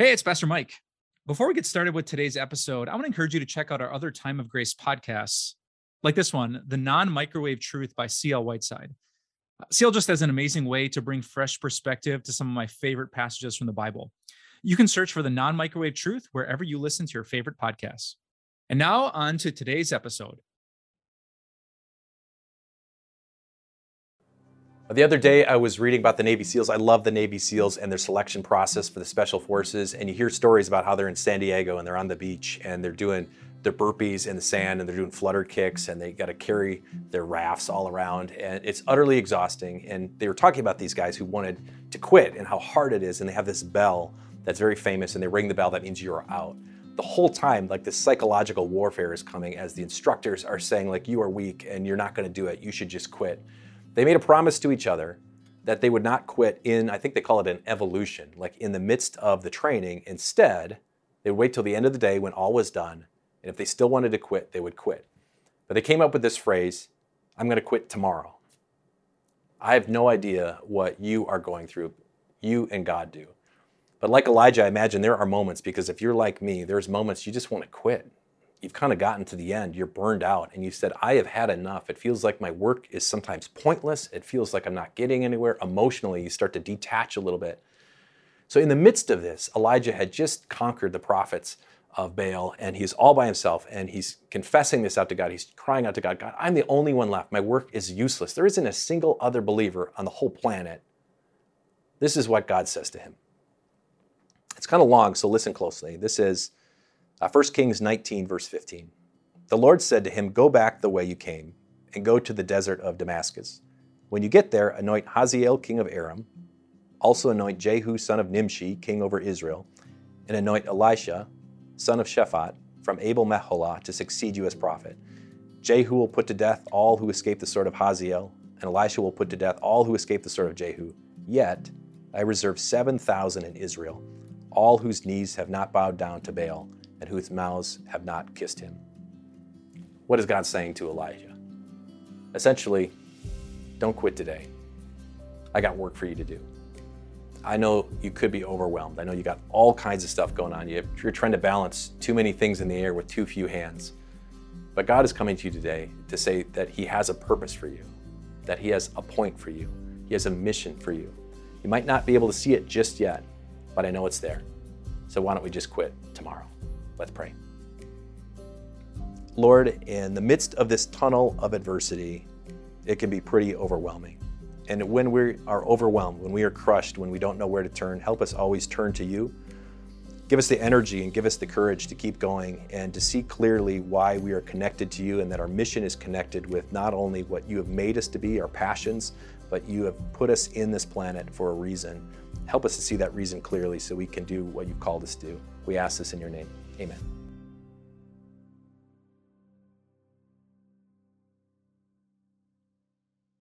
Hey, it's Pastor Mike. Before we get started with today's episode, I want to encourage you to check out our other Time of Grace podcasts, like this one, The Non Microwave Truth by C.L. Whiteside. Uh, CL just has an amazing way to bring fresh perspective to some of my favorite passages from the Bible. You can search for the non microwave truth wherever you listen to your favorite podcasts. And now, on to today's episode. The other day, I was reading about the Navy SEALs. I love the Navy SEALs and their selection process for the Special Forces. And you hear stories about how they're in San Diego and they're on the beach and they're doing their burpees in the sand and they're doing flutter kicks and they got to carry their rafts all around. And it's utterly exhausting. And they were talking about these guys who wanted to quit and how hard it is. And they have this bell that's very famous and they ring the bell, that means you're out. The whole time, like this psychological warfare is coming as the instructors are saying, like, you are weak and you're not going to do it. You should just quit. They made a promise to each other that they would not quit in, I think they call it an evolution, like in the midst of the training. Instead, they would wait till the end of the day when all was done. And if they still wanted to quit, they would quit. But they came up with this phrase I'm going to quit tomorrow. I have no idea what you are going through, you and God do. But like Elijah, I imagine there are moments because if you're like me, there's moments you just want to quit you've kind of gotten to the end, you're burned out, and you said, I have had enough. It feels like my work is sometimes pointless. It feels like I'm not getting anywhere. Emotionally, you start to detach a little bit. So, in the midst of this, Elijah had just conquered the prophets of Baal, and he's all by himself, and he's confessing this out to God. He's crying out to God, God, I'm the only one left. My work is useless. There isn't a single other believer on the whole planet. This is what God says to him. It's kind of long, so listen closely. This is uh, 1 Kings 19, verse 15. The Lord said to him, Go back the way you came, and go to the desert of Damascus. When you get there, anoint Hazael, king of Aram. Also anoint Jehu, son of Nimshi, king over Israel, and anoint Elisha, son of Shaphat from Abel Meholah, to succeed you as prophet. Jehu will put to death all who escape the sword of Hazael, and Elisha will put to death all who escape the sword of Jehu. Yet I reserve 7,000 in Israel, all whose knees have not bowed down to Baal and whose mouths have not kissed him. What is God saying to Elijah? Essentially, don't quit today. I got work for you to do. I know you could be overwhelmed. I know you got all kinds of stuff going on. You're trying to balance too many things in the air with too few hands. But God is coming to you today to say that He has a purpose for you, that He has a point for you, He has a mission for you. You might not be able to see it just yet, but I know it's there. So why don't we just quit tomorrow? Let's pray. Lord, in the midst of this tunnel of adversity, it can be pretty overwhelming. And when we are overwhelmed, when we are crushed, when we don't know where to turn, help us always turn to you. Give us the energy and give us the courage to keep going and to see clearly why we are connected to you and that our mission is connected with not only what you have made us to be, our passions, but you have put us in this planet for a reason. Help us to see that reason clearly so we can do what you've called us to do. We ask this in your name. Amen.